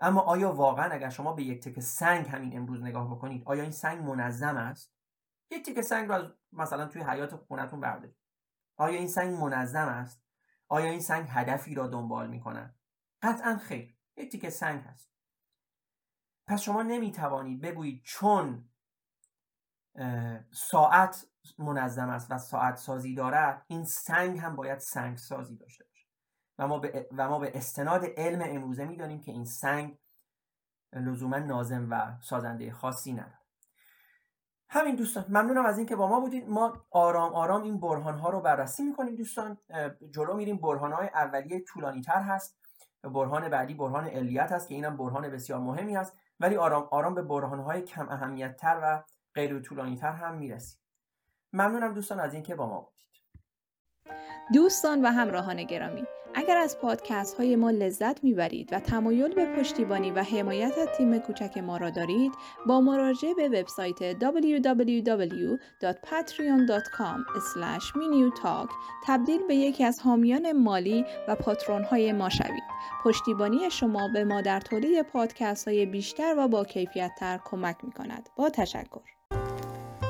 اما آیا واقعا اگر شما به یک تکه سنگ همین امروز نگاه بکنید آیا این سنگ منظم است؟ یک تکه سنگ رو مثلا توی حیات خونتون بردارید. آیا این سنگ منظم است؟ آیا این سنگ هدفی را دنبال می‌کنه قطعا خیر یک تیکه سنگ هست. پس شما نمی‌توانید بگویید چون ساعت منظم است و ساعت سازی دارد این سنگ هم باید سنگ سازی داشته باشه. و ما به, و ما به استناد علم امروزه می‌دانیم که این سنگ لزوما نازم و سازنده خاصی نداره همین دوستان ممنونم از اینکه با ما بودید. ما آرام آرام این برهان ها رو بررسی می‌کنیم دوستان. جلو میریم. برهان های اولیه طولانی تر هست. برهان بعدی برهان علیت هست که اینم برهان بسیار مهمی هست. ولی آرام آرام به برهان های کم اهمیت تر و غیر طولانی تر هم می‌رسیم. ممنونم دوستان از اینکه با ما بودید. دوستان و همراهان گرامی اگر از پادکست های ما لذت می‌برید و تمایل به پشتیبانی و حمایت از تیم کوچک ما را دارید با مراجعه به وبسایت www.patreon.com talk تبدیل به یکی از حامیان مالی و patron های ما شوید. پشتیبانی شما به ما در تولید پادکست های بیشتر و با کیفیت تر کمک می کند با تشکر.